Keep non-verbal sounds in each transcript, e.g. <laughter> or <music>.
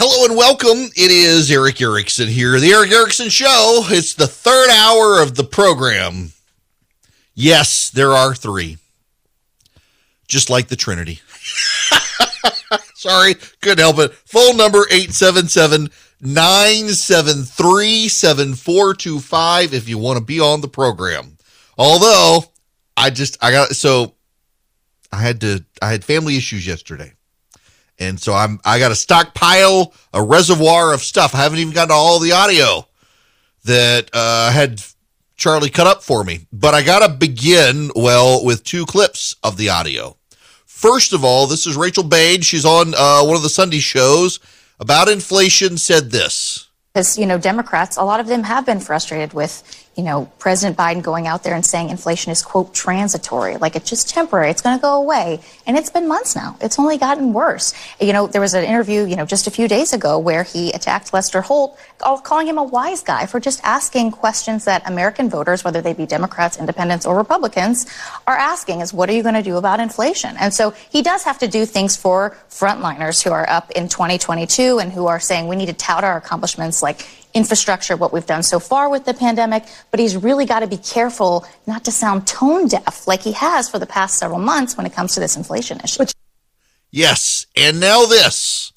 Hello and welcome. It is Erick Erickson here, the Erick Erickson Show. It's the third hour of the program. Yes, there are three, just like the Trinity. <laughs> Sorry, couldn't help it. Phone number 877 973 7425 if you want to be on the program. Although, I just, I got, so I had to, I had family issues yesterday. And so I'm I got a stockpile, a reservoir of stuff. I haven't even gotten to all the audio that uh, had Charlie cut up for me. But I got to begin well with two clips of the audio. First of all, this is Rachel Bade. She's on uh, one of the Sunday shows about inflation. Said this because you know Democrats, a lot of them have been frustrated with you know, President Biden going out there and saying inflation is, quote, transitory, like it's just temporary, it's going to go away. And it's been months now. It's only gotten worse. You know, there was an interview, you know, just a few days ago where he attacked Lester Holt, calling him a wise guy for just asking questions that American voters, whether they be Democrats, independents, or Republicans, are asking is what are you going to do about inflation? And so he does have to do things for frontliners who are up in 2022 and who are saying we need to tout our accomplishments like infrastructure, what we've done so far with the pandemic, but he's really got to be careful not to sound tone deaf like he has for the past several months when it comes to this inflation issue. Yes. And now this.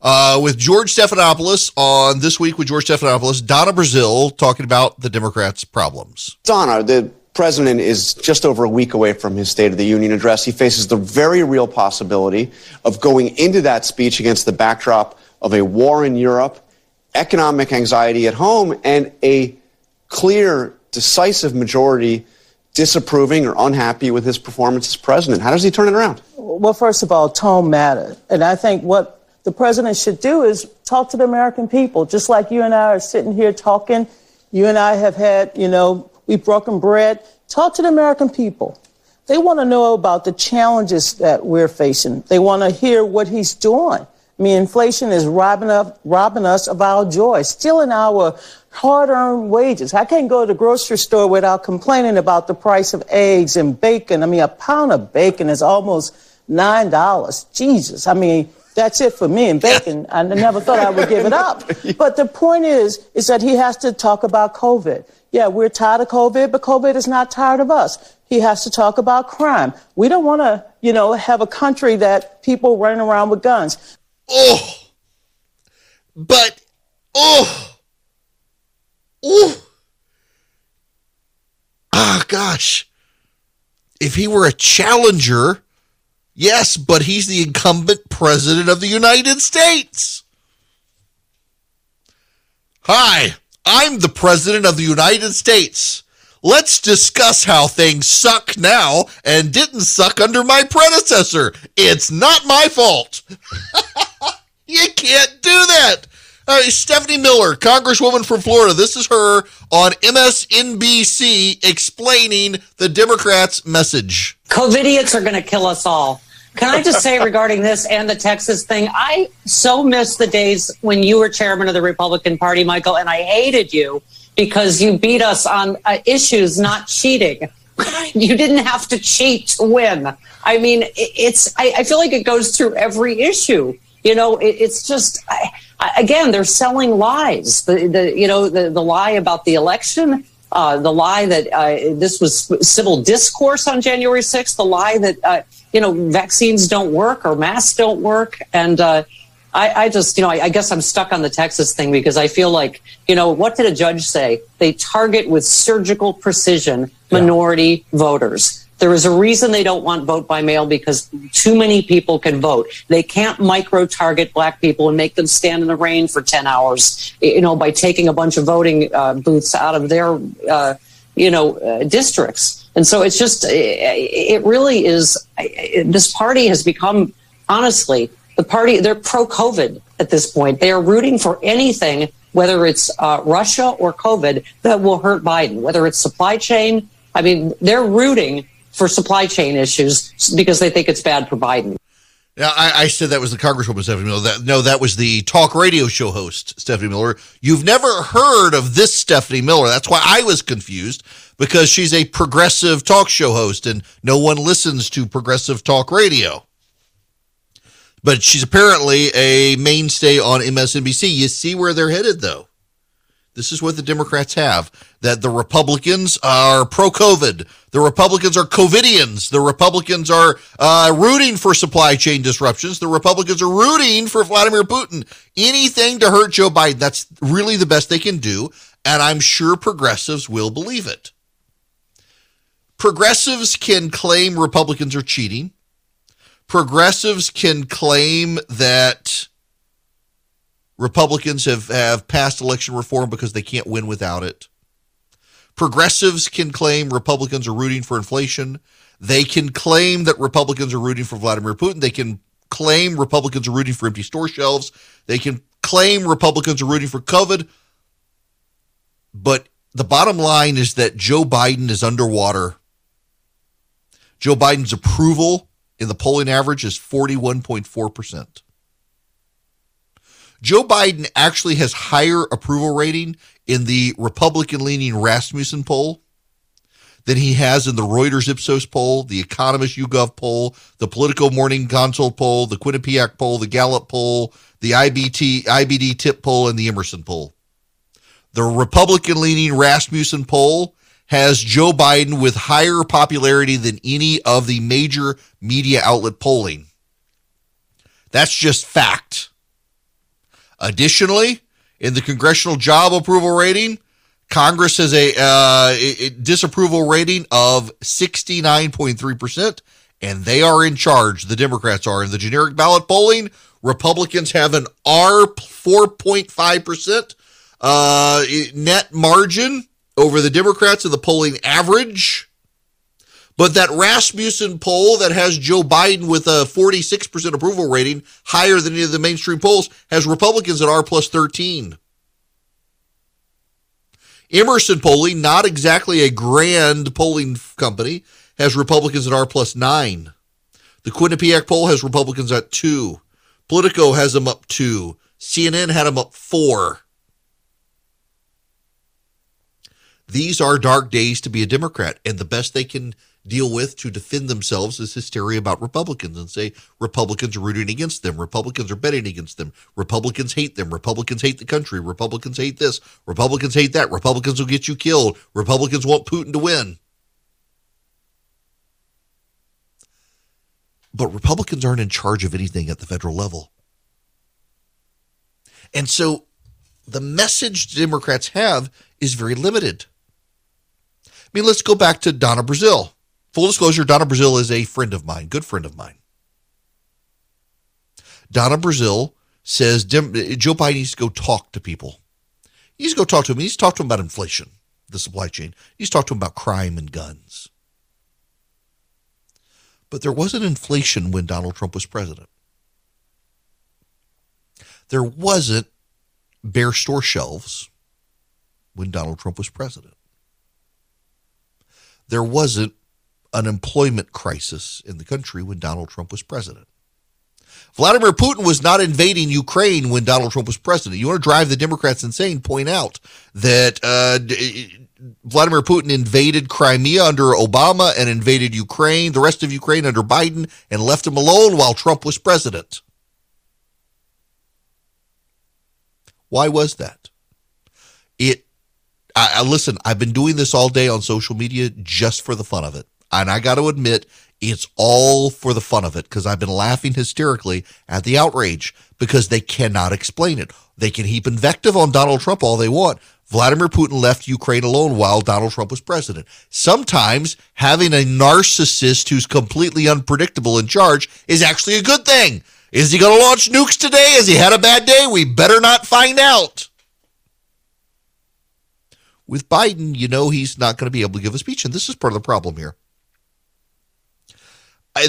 Uh, with George Stephanopoulos on This Week with George Stephanopoulos, Donna Brazile talking about the Democrats' problems. Donna, the president is just over a week away from his State of the Union address. He faces the very real possibility of going into that speech against the backdrop of a war in Europe economic anxiety at home and a clear, decisive majority disapproving or unhappy with his performance as president. How does he turn it around? Well, first of all, tone matters. And I think what the president should do is talk to the American people, just like you and I are sitting here talking. You and I have had, you know, we've broken bread. Talk to the American people. They want to know about the challenges that we're facing. They want to hear what he's doing. I mean, inflation is robbing, up, robbing us of our joy, stealing our hard-earned wages. I can't go to the grocery store without complaining about the price of eggs and bacon. I mean, a pound of bacon is almost nine dollars. Jesus, I mean, that's it for me and bacon. I never thought I would give it up. <laughs> But the point is, is that he has to talk about COVID. Yeah, we're tired of COVID, but COVID is not tired of us. He has to talk about crime. We don't want to, you know, have a country that people running around with guns. Oh, but oh, oh, ah, gosh. If he were a challenger, yes, but he's the incumbent president of the United States. Hi, I'm the president of the United States. Let's discuss how things suck now and didn't suck under my predecessor. It's not my fault. <laughs> You can't do that. All right, Stephanie Miller, Congresswoman from Florida. This is her on MSNBC explaining the Democrats' message. COVIDiots are going to kill us all. Can I just say <laughs> regarding this and the Texas thing, I so miss the days when you were chairman of the Republican Party, Michael, and I hated you because you beat us on uh, issues, not cheating. <laughs> you didn't have to cheat to win. I mean, it's. I, I feel like it goes through every issue. You know, it, it's just I, again they're selling lies. The, the you know the, the lie about the election. Uh, the lie that uh, this was civil discourse on January 6th, the lie that, uh, you know, vaccines don't work or masks don't work. And uh, I, I, just, you know, I, I, guess I'm stuck on the Texas thing because I feel like, you know, what did a judge say? They target with surgical precision minority yeah. voters. There is a reason they don't want vote by mail because too many people can vote. They can't micro target black people and make them stand in the rain for 10 hours, you know, by taking a bunch of voting uh, booths out of their, uh, you know, uh, districts. And so it's just, it really is, this party has become, honestly, the party, they're pro COVID at this point. They are rooting for anything, whether it's uh, Russia or COVID, that will hurt Biden, whether it's supply chain. I mean, they're rooting for supply chain issues because they think it's bad for Biden. Yeah, I, I, said that was the Congresswoman Stephanie Miller. That, no, that was the talk radio show host Stephanie Miller. You've never heard of this Stephanie Miller. That's why I was confused because she's a progressive talk show host, and no one listens to progressive talk radio. But she's apparently a mainstay on MSNBC. You see where they're headed, though. This is what the Democrats have that the Republicans are pro COVID. The Republicans are COVIDians. The Republicans are uh, rooting for supply chain disruptions. The Republicans are rooting for Vladimir Putin. Anything to hurt Joe Biden, that's really the best they can do. And I'm sure progressives will believe it. Progressives can claim Republicans are cheating. Progressives can claim that Republicans have, have passed election reform because they can't win without it. Progressives can claim Republicans are rooting for inflation. They can claim that Republicans are rooting for Vladimir Putin. They can claim Republicans are rooting for empty store shelves. They can claim Republicans are rooting for COVID. But the bottom line is that Joe Biden is underwater. Joe Biden's approval in the polling average is 41.4%. Joe Biden actually has higher approval rating in the Republican leaning Rasmussen poll than he has in the Reuters Ipsos poll, the Economist YouGov poll, the Politico Morning Consult poll, the Quinnipiac poll, the Gallup poll, the IBT, IBD/TIPP poll, and the Emerson poll. The Republican leaning Rasmussen poll has Joe Biden with higher popularity than any of the major media outlet polling. That's just fact. Additionally, in the congressional job approval rating, Congress has a uh, disapproval rating of 69.3%, and they are in charge. The Democrats are. In the generic ballot polling, Republicans have an R 4.5% uh, net margin over the Democrats in the polling average. But that Rasmussen poll that has Joe Biden with a 46% approval rating, higher than any of the mainstream polls, has Republicans at R plus 13. Emerson polling, not exactly a grand polling company, has Republicans at R plus 9. The Quinnipiac poll has Republicans at 2. Politico has them up 2. CNN had them up 4. These are dark days to be a Democrat, and the best they can deal with to defend themselves is hysteria about Republicans and say Republicans are rooting against them, Republicans are betting against them, Republicans hate them, Republicans hate the country, Republicans hate this, Republicans hate that, Republicans will get you killed, Republicans want Putin to win. But Republicans aren't in charge of anything at the federal level. And so the message Democrats have is very limited. I mean, let's go back to Donna Brazile. Full disclosure, Donna Brazile is a friend of mine, good friend of mine. Donna Brazile says Joe Biden needs to go talk to people. He needs to go talk to him. He needs to talk to him about inflation, the supply chain. He needs to talk to him about crime and guns. But there wasn't inflation when Donald Trump was president. There wasn't bare store shelves when Donald Trump was president. There wasn't an employment crisis in the country when Donald Trump was president. Vladimir Putin was not invading Ukraine when Donald Trump was president. You want to drive the Democrats insane? Point out that uh, Vladimir Putin invaded Crimea under Obama and invaded Ukraine, the rest of Ukraine under Biden, and left him alone while Trump was president. Why was that? I, I listen. I've been doing this all day on social media just for the fun of it. And I got to admit, it's all for the fun of it because I've been laughing hysterically at the outrage because they cannot explain it. They can heap invective on Donald Trump all they want. Vladimir Putin left Ukraine alone while Donald Trump was president. Sometimes having a narcissist who's completely unpredictable in charge is actually a good thing. Is he going to launch nukes today? Has he had a bad day? We better not find out. With Biden, you know he's not going to be able to give a speech, and this is part of the problem here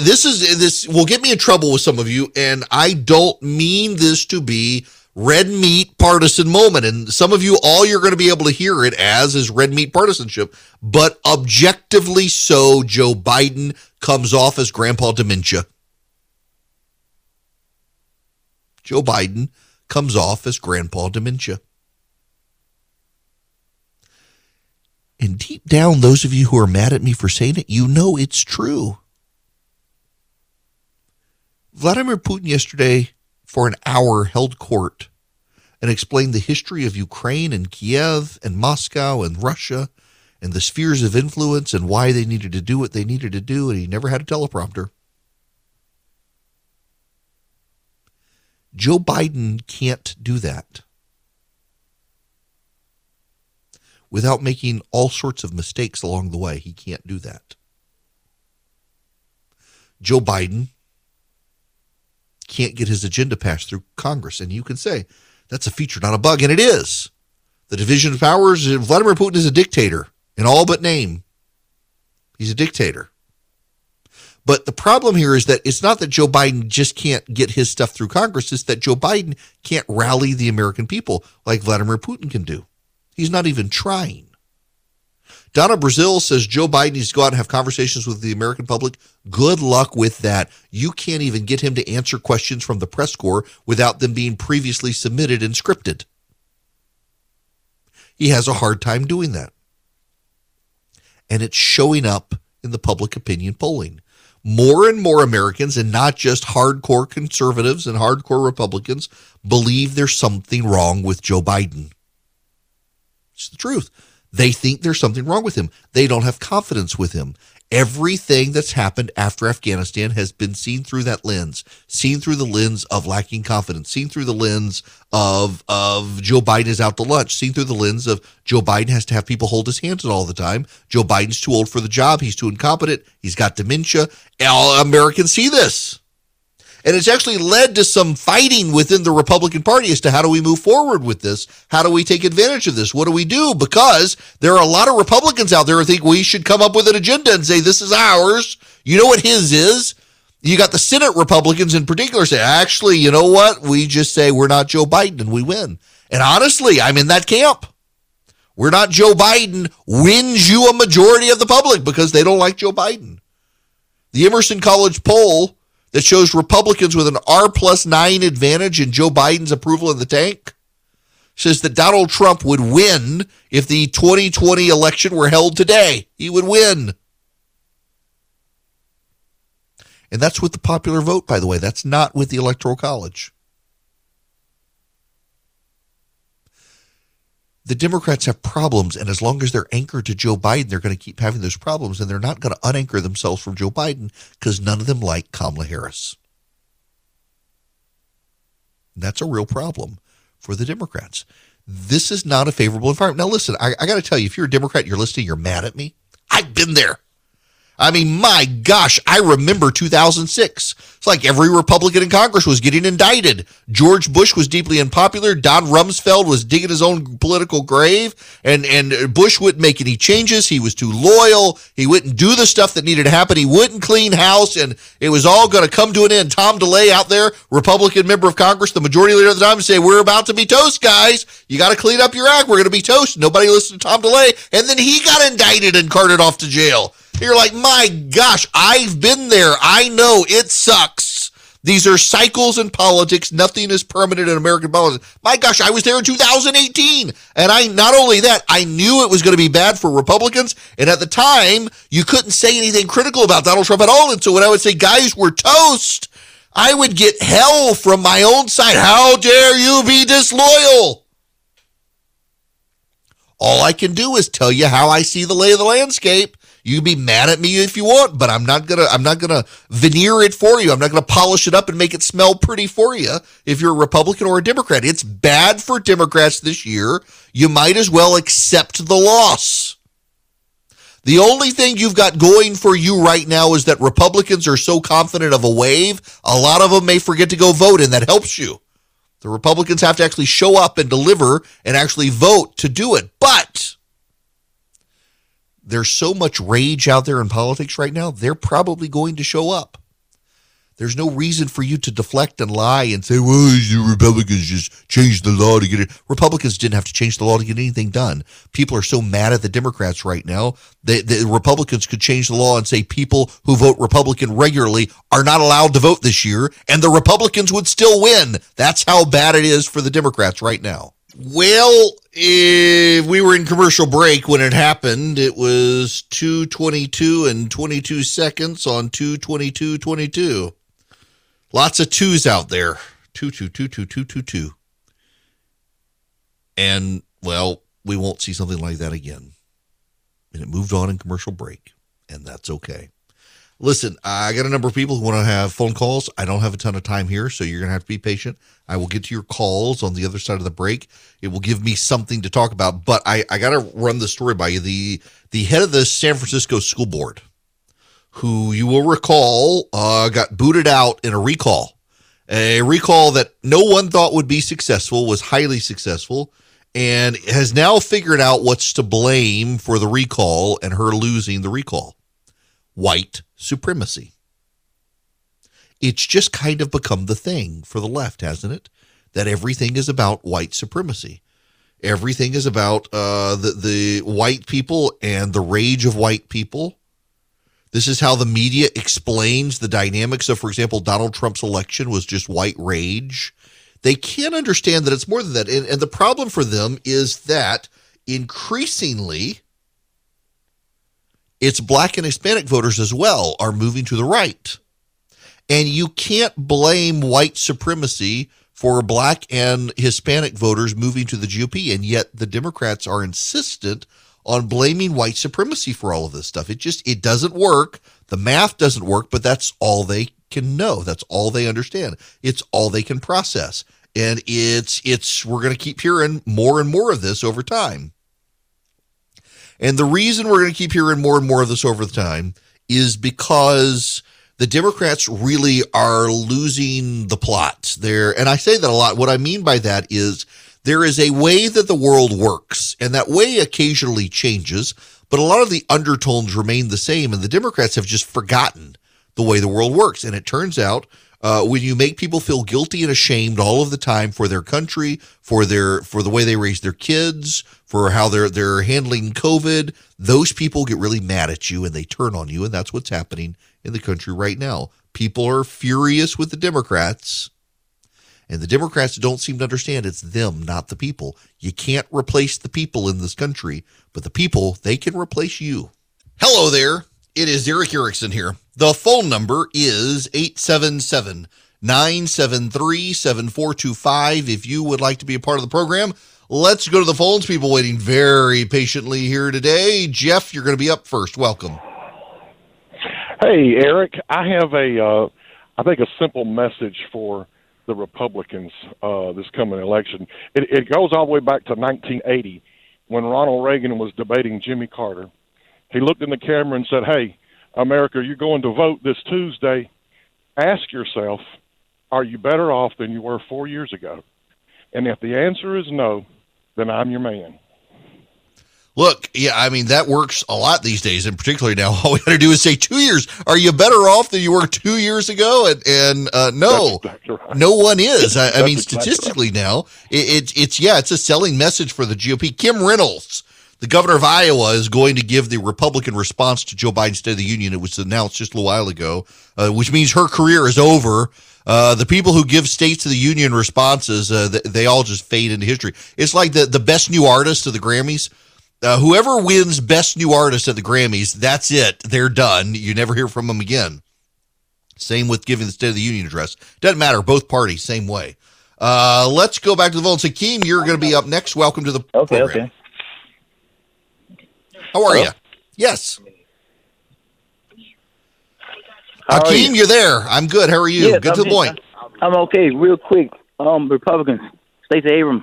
this is this will get me in trouble with some of you, and I don't mean this to be red meat partisan moment. And some of you, all you're going to be able to hear it as is red meat partisanship. But objectively so, Joe Biden comes off as grandpa dementia. Joe Biden comes off as grandpa dementia. And deep down, those of you who are mad at me for saying it, you know it's true. Vladimir Putin yesterday, for an hour, held court and explained the history of Ukraine and Kiev and Moscow and Russia and the spheres of influence and why they needed to do what they needed to do, and he never had a teleprompter. Joe Biden can't do that without making all sorts of mistakes along the way. He can't do that. Joe Biden can't get his agenda passed through Congress. And you can say that's a feature, not a bug. And it is. The division of powers, Vladimir Putin is a dictator in all but name. He's a dictator. But the problem here is that it's not that Joe Biden just can't get his stuff through Congress, it's that Joe Biden can't rally the American people like Vladimir Putin can do. He's not even trying. Donna Brazile says Joe Biden needs to go out and have conversations with the American public. Good luck with that. You can't even get him to answer questions from the press corps without them being previously submitted and scripted. He has a hard time doing that. And it's showing up in the public opinion polling. More and more Americans, and not just hardcore conservatives and hardcore Republicans, believe there's something wrong with Joe Biden. It's the truth. They think there's something wrong with him. They don't have confidence with him. Everything that's happened after Afghanistan has been seen through that lens, seen through the lens of lacking confidence, seen through the lens of of Joe Biden is out to lunch, seen through the lens of Joe Biden has to have people hold his hands all the time. Joe Biden's too old for the job. He's too incompetent. He's got dementia. All Americans see this. And it's actually led to some fighting within the Republican Party as to how do we move forward with this? How do we take advantage of this? What do we do? Because there are a lot of Republicans out there who think we should come up with an agenda and say, this is ours. You know what his is? You got the Senate Republicans in particular say, actually, you know what? We just say we're not Joe Biden and we win. And honestly, I'm in that camp. We're not Joe Biden wins you a majority of the public because they don't like Joe Biden. The Emerson College poll that shows Republicans with an R plus nine advantage in Joe Biden's approval in the tank says that Donald Trump would win if the 2020 election were held today. He would win. And that's with the popular vote, by the way. That's not with the Electoral College. The Democrats have problems, and as long as they're anchored to Joe Biden, they're going to keep having those problems, and they're not going to unanchor themselves from Joe Biden because none of them like Kamala Harris. That's a real problem for the Democrats. This is not a favorable environment. Now, listen, I, I got to tell you, if you're a Democrat, you're listening, you're mad at me. I've been there. I mean, my gosh, I remember 2006. It's like every Republican in Congress was getting indicted. George Bush was deeply unpopular. Don Rumsfeld was digging his own political grave, and, and Bush wouldn't make any changes. He was too loyal. He wouldn't do the stuff that needed to happen. He wouldn't clean house, and it was all going to come to an end. Tom DeLay out there, Republican member of Congress, the majority leader of the time, say, We're about to be toast, guys. You got to clean up your act. We're going to be toast. Nobody listened to Tom DeLay. And then he got indicted and carted off to jail. You're like, my gosh, I've been there. I know it sucks. These are cycles in politics. Nothing is permanent in American politics. My gosh, I was there in 2018. And I, not only that, I knew it was going to be bad for Republicans. And at the time, you couldn't say anything critical about Donald Trump at all. And so when I would say guys were toast, I would get hell from my own side. How dare you be disloyal? All I can do is tell you how I see the lay of the landscape. You can be mad at me if you want, but I'm not gonna I'm not gonna veneer it for you. I'm not gonna polish it up and make it smell pretty for you if you're a Republican or a Democrat. It's bad for Democrats this year. You might as well accept the loss. The only thing you've got going for you right now is that Republicans are so confident of a wave, a lot of them may forget to go vote, and that helps you. The Republicans have to actually show up and deliver and actually vote to do it. But there's so much rage out there in politics right now, they're probably going to show up. There's no reason for you to deflect and lie and say, well, the Republicans just changed the law to get it. Republicans didn't have to change the law to get anything done. People are so mad at the Democrats right now. that the Republicans could change the law and say people who vote Republican regularly are not allowed to vote this year, and the Republicans would still win. That's how bad it is for the Democrats right now. Well, if we were in commercial break when it happened, it was 222 and 22 seconds on 22222. Lots of twos out there. Two, two, two, two, two, two, two. And, well, we won't see something like that again. And it moved on in commercial break, and that's okay. Listen, I got a number of people who want to have phone calls. I don't have a ton of time here, so you're going to have to be patient. I will get to your calls on the other side of the break. It will give me something to talk about, but I, I got to run the story by you. The the head of the San Francisco School Board, who you will recall uh, got booted out in a recall, a recall that no one thought would be successful, was highly successful, and has now figured out what's to blame for the recall and her losing the recall white supremacy. It's just kind of become the thing for the left, hasn't it? That everything is about white supremacy. Everything is about uh, the the white people and the rage of white people. This is how the media explains the dynamics of, for example, Donald Trump's election was just white rage. They can't understand that it's more than that. And, and the problem for them is that increasingly it's black and Hispanic voters as well are moving to the right. And you can't blame white supremacy for black and Hispanic voters moving to the GOP. And yet the Democrats are insistent on blaming white supremacy for all of this stuff. It just it doesn't work. The math doesn't work, but that's all they can know. That's all they understand. It's all they can process. And it's it's we're going to keep hearing more and more of this over time. And the reason we're going to keep hearing more and more of this over the time is because the Democrats really are losing the plot there. And I say that a lot. What I mean by that is there is a way that the world works, and that way occasionally changes, but a lot of the undertones remain the same. And the Democrats have just forgotten the way the world works. And it turns out uh, when you make people feel guilty and ashamed all of the time for their country, for their for the way they raise their kids, for how they're they're handling COVID, those people get really mad at you and they turn on you, and that's what's happening in the country right now. People are furious with the Democrats. And the Democrats don't seem to understand it's them, not the people. You can't replace the people in this country, but the people, they can replace you. Hello there. It is Erick Erickson here. The phone number is 877 973 7425. If you would like to be a part of the program, let's go to the phones. People waiting very patiently here today. Jeff, you're going to be up first. Welcome. Hey, Eric. I have a, uh, I think, a simple message for the Republicans uh, this coming election. It, it goes all the way back to 1980 when Ronald Reagan was debating Jimmy Carter. He looked in the camera and said, Hey, America, you're going to vote this Tuesday. Ask yourself, are you better off than you were four years ago? And if the answer is no, then I'm your man. Look, yeah, I mean that works a lot these days, and particularly now, <laughs> all we got to do is say two years. Are you better off than you were two years ago? And, and uh, no, exactly right. no one is. I, I mean, exactly statistically now, it, it, it's yeah, it's a selling message for the GOP. Kim Reynolds, the governor of Iowa, is going to give the Republican response to Joe Biden's State of the Union. It was announced just a little while ago, uh, which means her career is over. Uh, the people who give states of the union responses, uh, they, they all just fade into history. It's like the, the best new artist of the Grammys. Uh, whoever wins best new artist at the Grammys, that's it. They're done. You never hear from them again. Same with giving the State of the Union address. Doesn't matter. Both parties, same way. Uh, let's go back to the phone. Hakeem, you're going to be up next. Welcome to the Okay, program. okay. How are Hello? you? Yes. How are you? you? are there. I'm good. How are you? Yes, good to I'm the point. I'm okay. Real quick, um, Republicans, Stacey Abrams.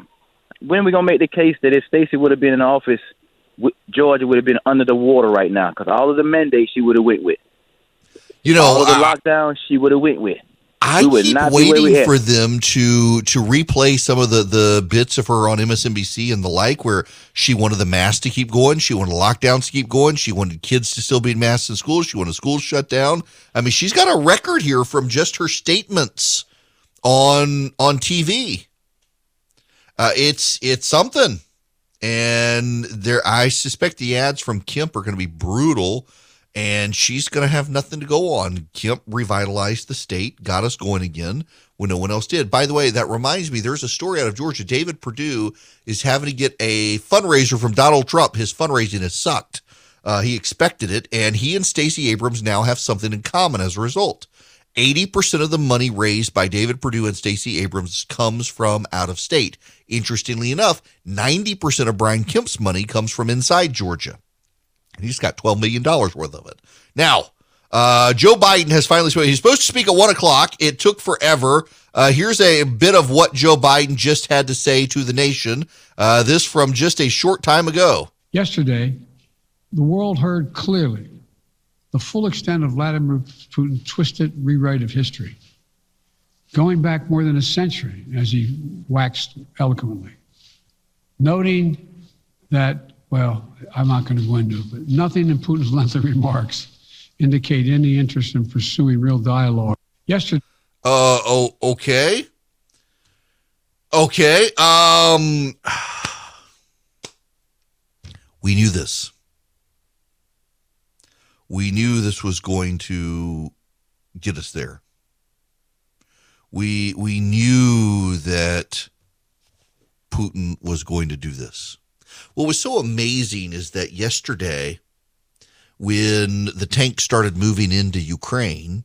When are we gonna make the case that if Stacey would have been in office, Georgia would have been under the water right now? Because all of the mandates she would have went with, You know, all of the I- lockdown she would have went with. I would keep waiting for them to to replay some of the the bits of her on MSNBC and the like, where she wanted the masks to keep going, she wanted lockdowns to keep going, she wanted kids to still be in masks in school, she wanted schools shut down. I mean, she's got a record here from just her statements on on TV. Uh, it's it's something, and there I suspect the ads from Kemp are going to be brutal and she's going to have nothing to go on. Kemp revitalized the state, got us going again when no one else did. By the way, that reminds me, there's a story out of Georgia. David Perdue is having to get a fundraiser from Donald Trump. His fundraising has sucked. Uh, he expected it, and he and Stacey Abrams now have something in common as a result. 80% of the money raised by David Perdue and Stacey Abrams comes from out of state. Interestingly enough, 90% of Brian Kemp's money comes from inside Georgia. And he's got $12 million worth of it. Now, uh, Joe Biden has finally spoken. He's supposed to speak at one o'clock. It took forever. Uh, here's a bit of what Joe Biden just had to say to the nation. Uh, this from just a short time ago. Yesterday, the world heard clearly the full extent of Vladimir Putin's twisted rewrite of history, going back more than a century, as he waxed eloquently, noting that, well, I'm not going to go into it, but nothing in Putin's <laughs> lengthy remarks indicate any interest in pursuing real dialogue. Yesterday. Uh, oh, okay. Okay. Um, we knew this we knew this was going to get us there. We we knew that Putin was going to do this. What was so amazing is that yesterday, when the tanks started moving into Ukraine,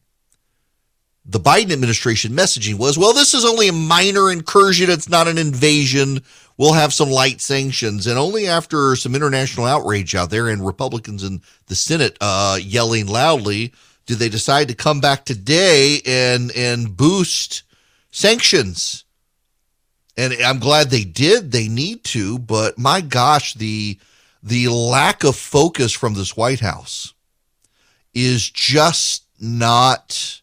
the Biden administration messaging was, well, this is only a minor incursion. It's not an invasion. We'll have some light sanctions. And only after some international outrage out there and Republicans in the Senate uh, yelling loudly did they decide to come back today and, and boost sanctions. And I'm glad they did. They need to, but my gosh, the the lack of focus from this White House is just not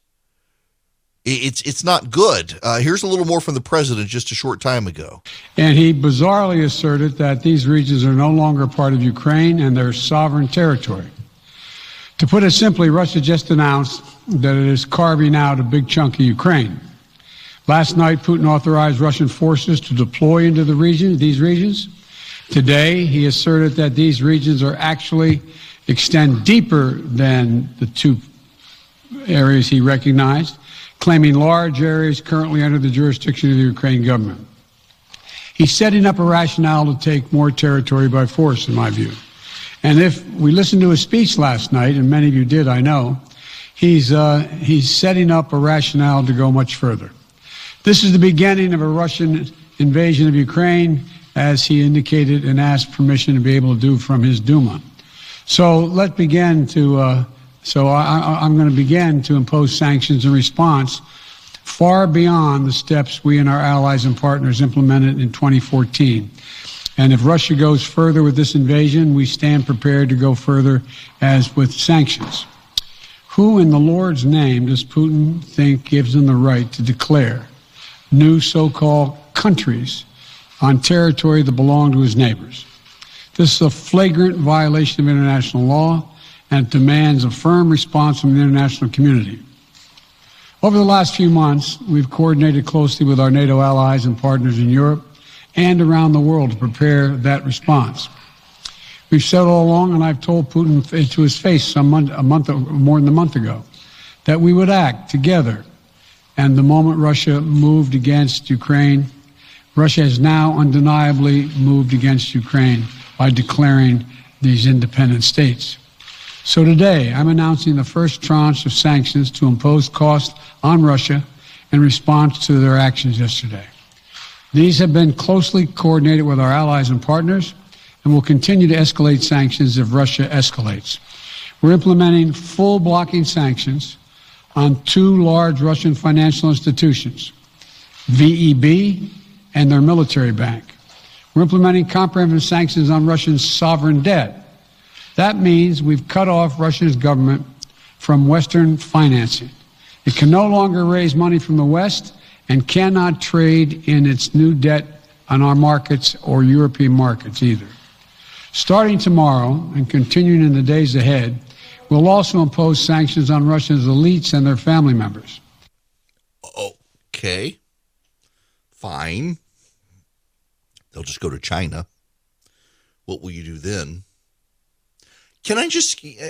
it's it's not good. Uh, here's a little more from the president just a short time ago. And he bizarrely asserted that these regions are no longer part of Ukraine and their sovereign territory. To put it simply, Russia just announced that it is carving out a big chunk of Ukraine. Last night, Putin authorized Russian forces to deploy into the region, these regions. Today, he asserted that these regions are actually extend deeper than the two areas he recognized claiming large areas currently under the jurisdiction of the Ukraine government. He's setting up a rationale to take more territory by force, in my view. And if we listened to his speech last night, and many of you did, I know, he's, uh, he's setting up a rationale to go much further. This is the beginning of a Russian invasion of Ukraine, as he indicated and asked permission to be able to do from his Duma. So let's begin to uh, so I, am going to begin to impose sanctions in response far beyond the steps we and our allies and partners implemented in 2014. And if Russia goes further with this invasion, we stand prepared to go further as with sanctions. Who in the Lord's name does Putin think gives him the right to declare new so called countries on territory that belong to his neighbors? This is a flagrant violation of international law and it demands a firm response from the international community. Over the last few months, we've coordinated closely with our NATO allies and partners in Europe and around the world to prepare that response. We've said all along, and I've told Putin to his face some month, a month, more than a month ago, that we would act together. And the moment Russia moved against Ukraine, Russia has now undeniably moved against Ukraine by declaring these independent states. So today, I'm announcing the first tranche of sanctions to impose costs on Russia in response to their actions yesterday. These have been closely coordinated with our allies and partners and will continue to escalate sanctions if Russia escalates. We're implementing full blocking sanctions on two large Russian financial institutions, VEB and their military bank. We're implementing comprehensive sanctions on Russian sovereign debt that means we've cut off Russia's government from Western financing. It can no longer raise money from the West and cannot trade in its new debt on our markets or European markets either. Starting tomorrow and continuing in the days ahead, we'll also impose sanctions on Russia's elites and their family members. Okay. Fine. They'll just go to China. What will you do then? Can I just uh,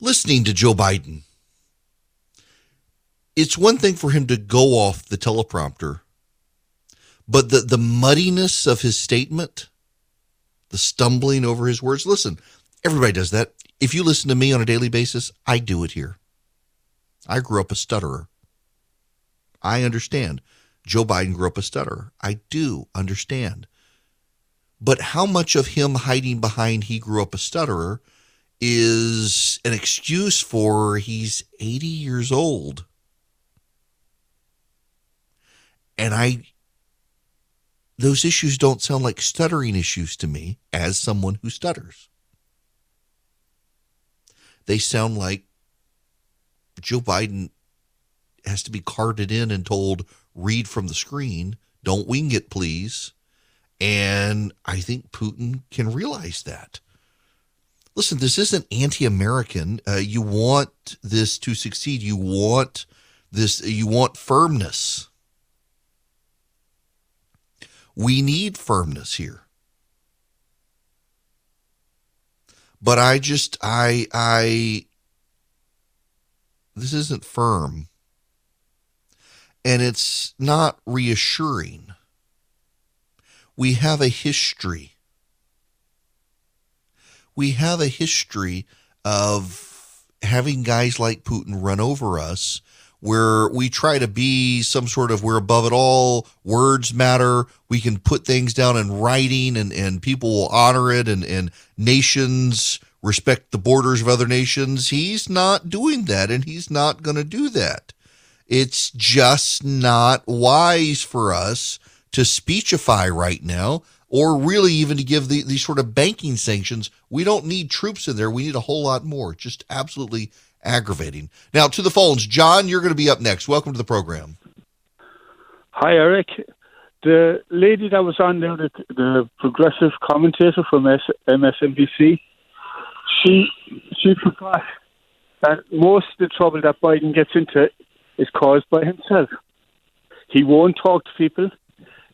listening to Joe Biden? It's one thing for him to go off the teleprompter, but the, the muddiness of his statement, the stumbling over his words. Listen, everybody does that. if you listen to me on a daily basis, I do it here. I grew up a stutterer. I understand. Joe Biden grew up a stutterer. I do understand. But how much of him hiding behind he grew up a stutterer is an excuse for he's 80 years old? And I, those issues don't sound like stuttering issues to me as someone who stutters. They sound like Joe Biden has to be carted in and told, read from the screen, don't wing it, please. And I think Putin can realize that. Listen, this isn't anti American. Uh, you want this to succeed. You want this, you want firmness. We need firmness here. But I just, I, I, this isn't firm. And it's not reassuring. We have a history. We have a history of having guys like Putin run over us where we try to be some sort of we're above it all words matter. We can put things down in writing and, and people will honor it and, and nations respect the borders of other nations. He's not doing that and he's not going to do that. It's just not wise for us to speechify right now or really even to give the, these sort of banking sanctions. We don't need troops in there. We need a whole lot more. Just absolutely aggravating. Now to the phones, John, you're going to be up next. Welcome to the program. Hi, Eric. The lady that was on there, the, the progressive commentator from MSNBC, she she forgot that most of the trouble that Biden gets into is caused by himself. He won't talk to people.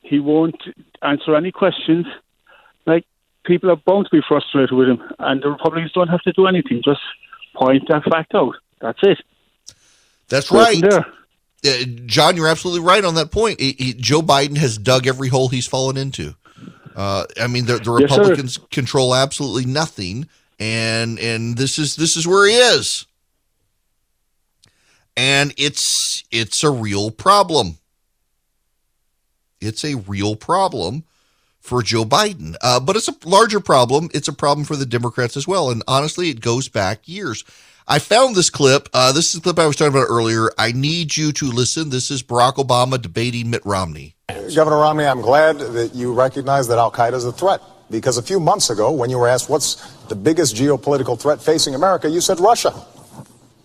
He won't answer any questions. Like people are bound to be frustrated with him, and the Republicans don't have to do anything. Just point that fact out. That's it. That's right. Uh, John, you're absolutely right on that point. He, he, Joe Biden has dug every hole he's fallen into. Uh, I mean, the, the Republicans yes, control absolutely nothing, and and this is this is where he is, and it's it's a real problem. It's a real problem for Joe Biden. Uh, but it's a larger problem. It's a problem for the Democrats as well. And honestly, it goes back years. I found this clip. Uh, this is the clip I was talking about earlier. I need you to listen. This is Barack Obama debating Mitt Romney. Governor Romney, I'm glad that you recognize that Al Qaeda is a threat. Because a few months ago, when you were asked what's the biggest geopolitical threat facing America, you said Russia.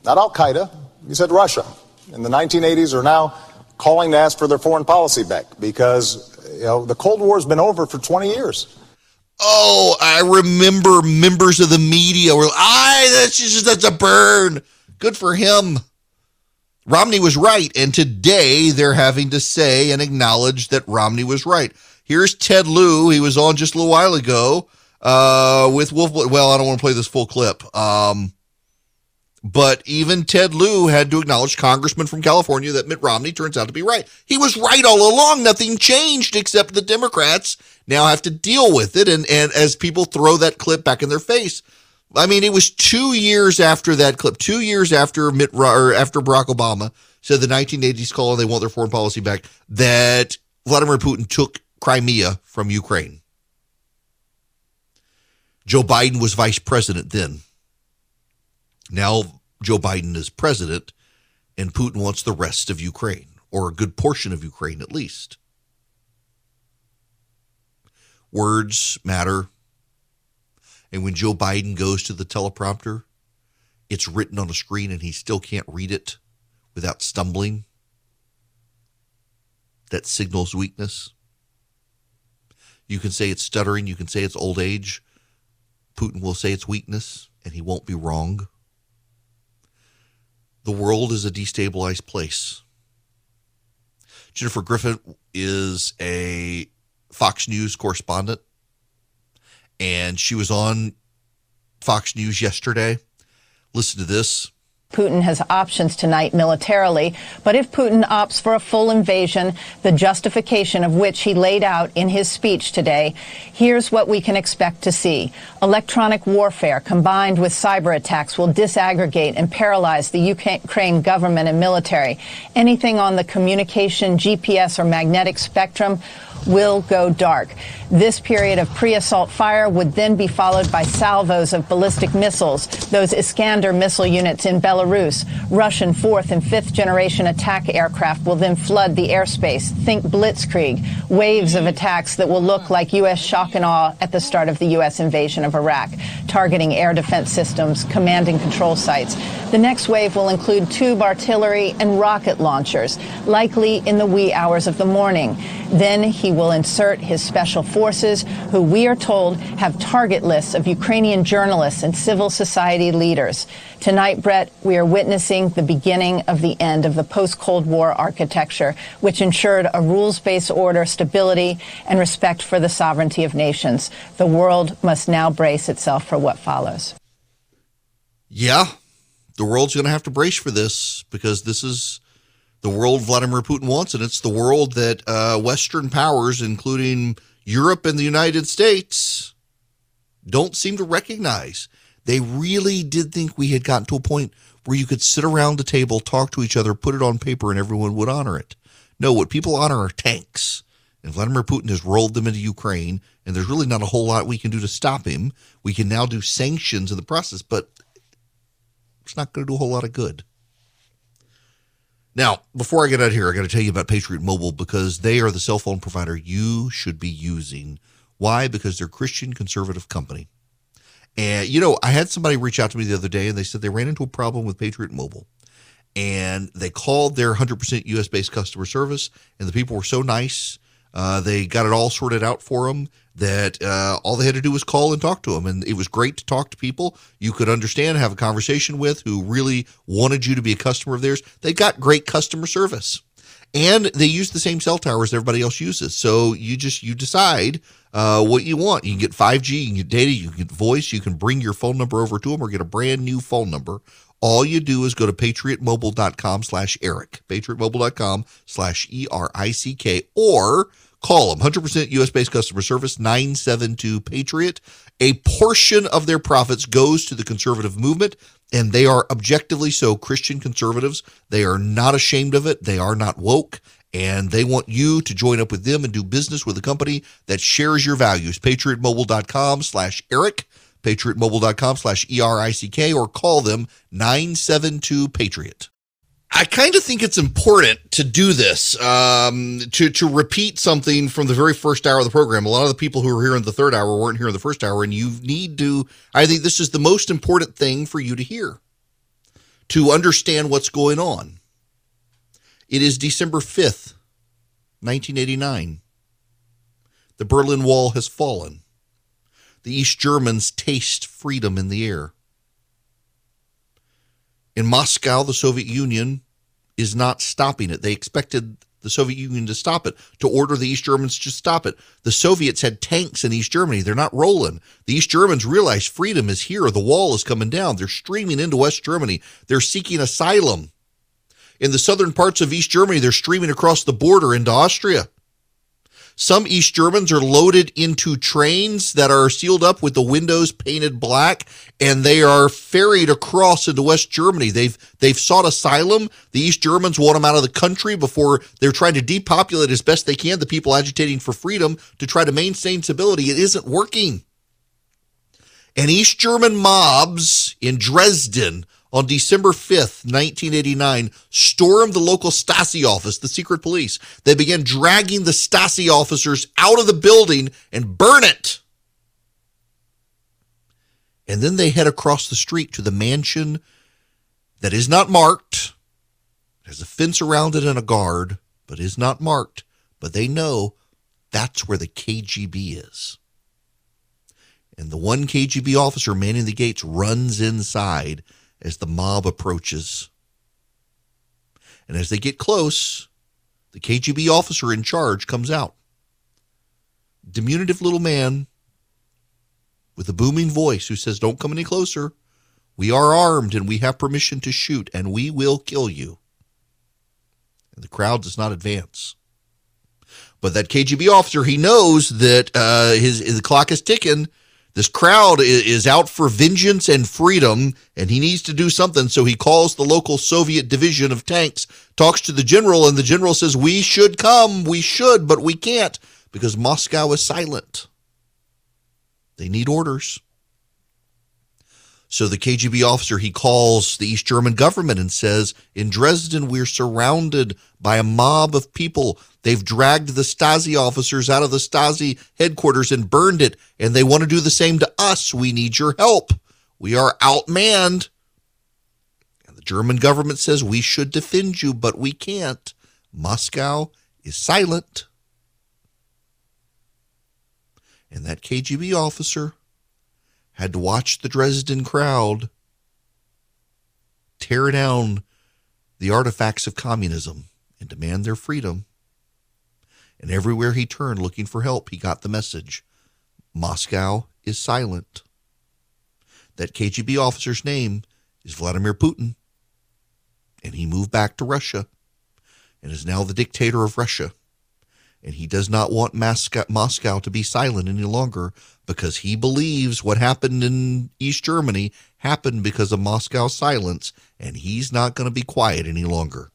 Not Al Qaeda, you said Russia. In the 1980s are now calling to ask for their foreign policy back because you know, the Cold War's been over for 20 years. Oh, I remember members of the media were, "I that's just that's a burn." Good for him. Romney was right, and today they're having to say and acknowledge that Romney was right. Here's Ted Lieu. He was on just a little while ago uh, with Wolf. Well, I don't want to play this full clip. Um, but even Ted Lieu had to acknowledge, Congressman from California, that Mitt Romney turns out to be right. He was right all along. Nothing changed except the Democrats now have to deal with it. And, and as people throw that clip back in their face, I mean, it was two years after that clip, two years after Mitt or after Barack Obama said the 1980s call and they want their foreign policy back, that Vladimir Putin took Crimea from Ukraine. Joe Biden was vice president then. Now Joe Biden is president, and Putin wants the rest of Ukraine, or a good portion of Ukraine at least. Words matter. And when Joe Biden goes to the teleprompter, it's written on a screen and he still can't read it without stumbling. That signals weakness. You can say it's stuttering, you can say it's old age. Putin will say it's weakness, and he won't be wrong. The world is a destabilized place. Jennifer Griffin is a Fox News correspondent, and she was on Fox News yesterday. Listen to this. Putin has options tonight militarily, but if Putin opts for a full invasion, the justification of which he laid out in his speech today, here's what we can expect to see. Electronic warfare combined with cyber attacks will disaggregate and paralyze the Ukraine government and military. Anything on the communication, GPS, or magnetic spectrum will go dark. This period of pre-assault fire would then be followed by salvos of ballistic missiles, those Iskander missile units in Belarus. Russian fourth and fifth generation attack aircraft will then flood the airspace. Think blitzkrieg, waves of attacks that will look like U.S. shock and awe at the start of the U.S. invasion of Iraq, targeting air defense systems, command and control sites. The next wave will include tube artillery and rocket launchers, likely in the wee hours of the morning. Then he will insert his special forces, who we are told have target lists of Ukrainian journalists and civil society leaders. Tonight, Brett, we are witnessing the beginning of the end of the post-Cold War architecture, which ensured a rules-based order, stability, and respect for the sovereignty of nations. The world must now brace itself for what follows. Yeah, the world's going to have to brace for this because this is the world Vladimir Putin wants, and it's the world that uh, Western powers, including Europe and the United States, don't seem to recognize. They really did think we had gotten to a point where you could sit around the table, talk to each other, put it on paper, and everyone would honor it. No, what people honor are tanks. And Vladimir Putin has rolled them into Ukraine, and there's really not a whole lot we can do to stop him. We can now do sanctions in the process, but it's not going to do a whole lot of good. Now, before I get out of here, I got to tell you about Patriot Mobile because they are the cell phone provider you should be using. Why? Because they're a Christian conservative company. And, you know, I had somebody reach out to me the other day and they said they ran into a problem with Patriot Mobile. And they called their 100% US based customer service, and the people were so nice. Uh, they got it all sorted out for them that uh, all they had to do was call and talk to them. And it was great to talk to people you could understand, have a conversation with who really wanted you to be a customer of theirs. They got great customer service. And they use the same cell towers everybody else uses. So you just you decide uh, what you want. You can get 5G, you can get data, you can get voice, you can bring your phone number over to them or get a brand new phone number. All you do is go to patriotmobile.com slash Erick, patriotmobile.com slash E R I C K, or Call them 100% US based customer service 972 Patriot. A portion of their profits goes to the conservative movement, and they are objectively so Christian conservatives. They are not ashamed of it, they are not woke. And they want you to join up with them and do business with a company that shares your values. PatriotMobile.com slash Erick, PatriotMobile.com slash E-R-I-C-K, or call them 972 Patriot. I kind of think it's important to do this, um, to to repeat something from the very first hour of the program. A lot of the people who were here in the third hour weren't here in the first hour, and you need to. I think this is the most important thing for you to hear, to understand what's going on. It is December fifth, nineteen eighty nine. The Berlin Wall has fallen. The East Germans taste freedom in the air. In Moscow, the Soviet Union is not stopping it. They expected the Soviet Union to stop it, to order the East Germans to stop it. The Soviets had tanks in East Germany. They're not rolling. The East Germans realize freedom is here. The wall is coming down. They're streaming into West Germany. They're seeking asylum. In the southern parts of East Germany, they're streaming across the border into Austria. Some East Germans are loaded into trains that are sealed up with the windows painted black, and they are ferried across into West Germany. They've they've sought asylum. The East Germans want them out of the country before they're trying to depopulate as best they can the people agitating for freedom to try to maintain stability. It isn't working. And East German mobs in Dresden on December 5th, 1989, stormed the local Stasi office, the secret police. They began dragging the Stasi officers out of the building and burn it. And then they head across the street to the mansion that is not marked, has a fence around it and a guard, but is not marked. But they know that's where the KGB is. And the one KGB officer manning the gates runs inside as the mob approaches. And as they get close, the KGB officer in charge comes out. Diminutive little man with a booming voice who says, Don't come any closer. We are armed and we have permission to shoot and we will kill you. And the crowd does not advance. But that KGB officer, he knows that uh, his, his clock is ticking. This crowd is, out for vengeance and freedom, and he needs to do something. So he calls the local Soviet division of tanks, talks to the general, and the general says, "We should come, we should, but we can't because Moscow is silent. They need orders." So the KGB officer he calls the East German government and says, "In Dresden, we're surrounded by a mob of people. They've dragged the Stasi officers out of the Stasi headquarters and burned it, and they want to do the same to us. We need your help. We are outmanned." And the German government says, "We should defend you, but we can't. Moscow is silent." And that KGB officer had to watch the Dresden crowd tear down the artifacts of communism and demand their freedom. And everywhere he turned looking for help, he got the message Moscow is silent. That KGB officer's name is Vladimir Putin. And he moved back to Russia and is now the dictator of Russia and he does not want Moscow to be silent any longer because he believes what happened in East Germany happened because of Moscow's silence, and he's not going to be quiet any longer.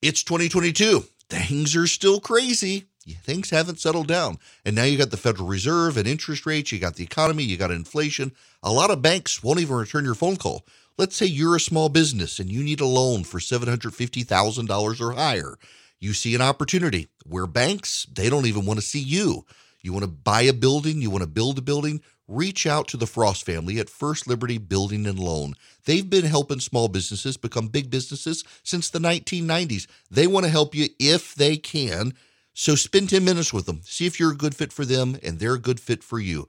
It's 2022. Things are still crazy. Things haven't settled down. And now you got the Federal Reserve and interest rates, you got the economy, you got inflation. A lot of banks won't even return your phone call. Let's say you're a small business and you need a loan for $750,000 or higher you see an opportunity where banks, they don't even want to see you. You want to buy a building, you want to build a building, reach out to the Frost family at First Liberty Building and Loan. They've been helping small businesses become big businesses since the 1990s. They want to help you if they can. So spend 10 minutes with them. See if you're a good fit for them and they're a good fit for you.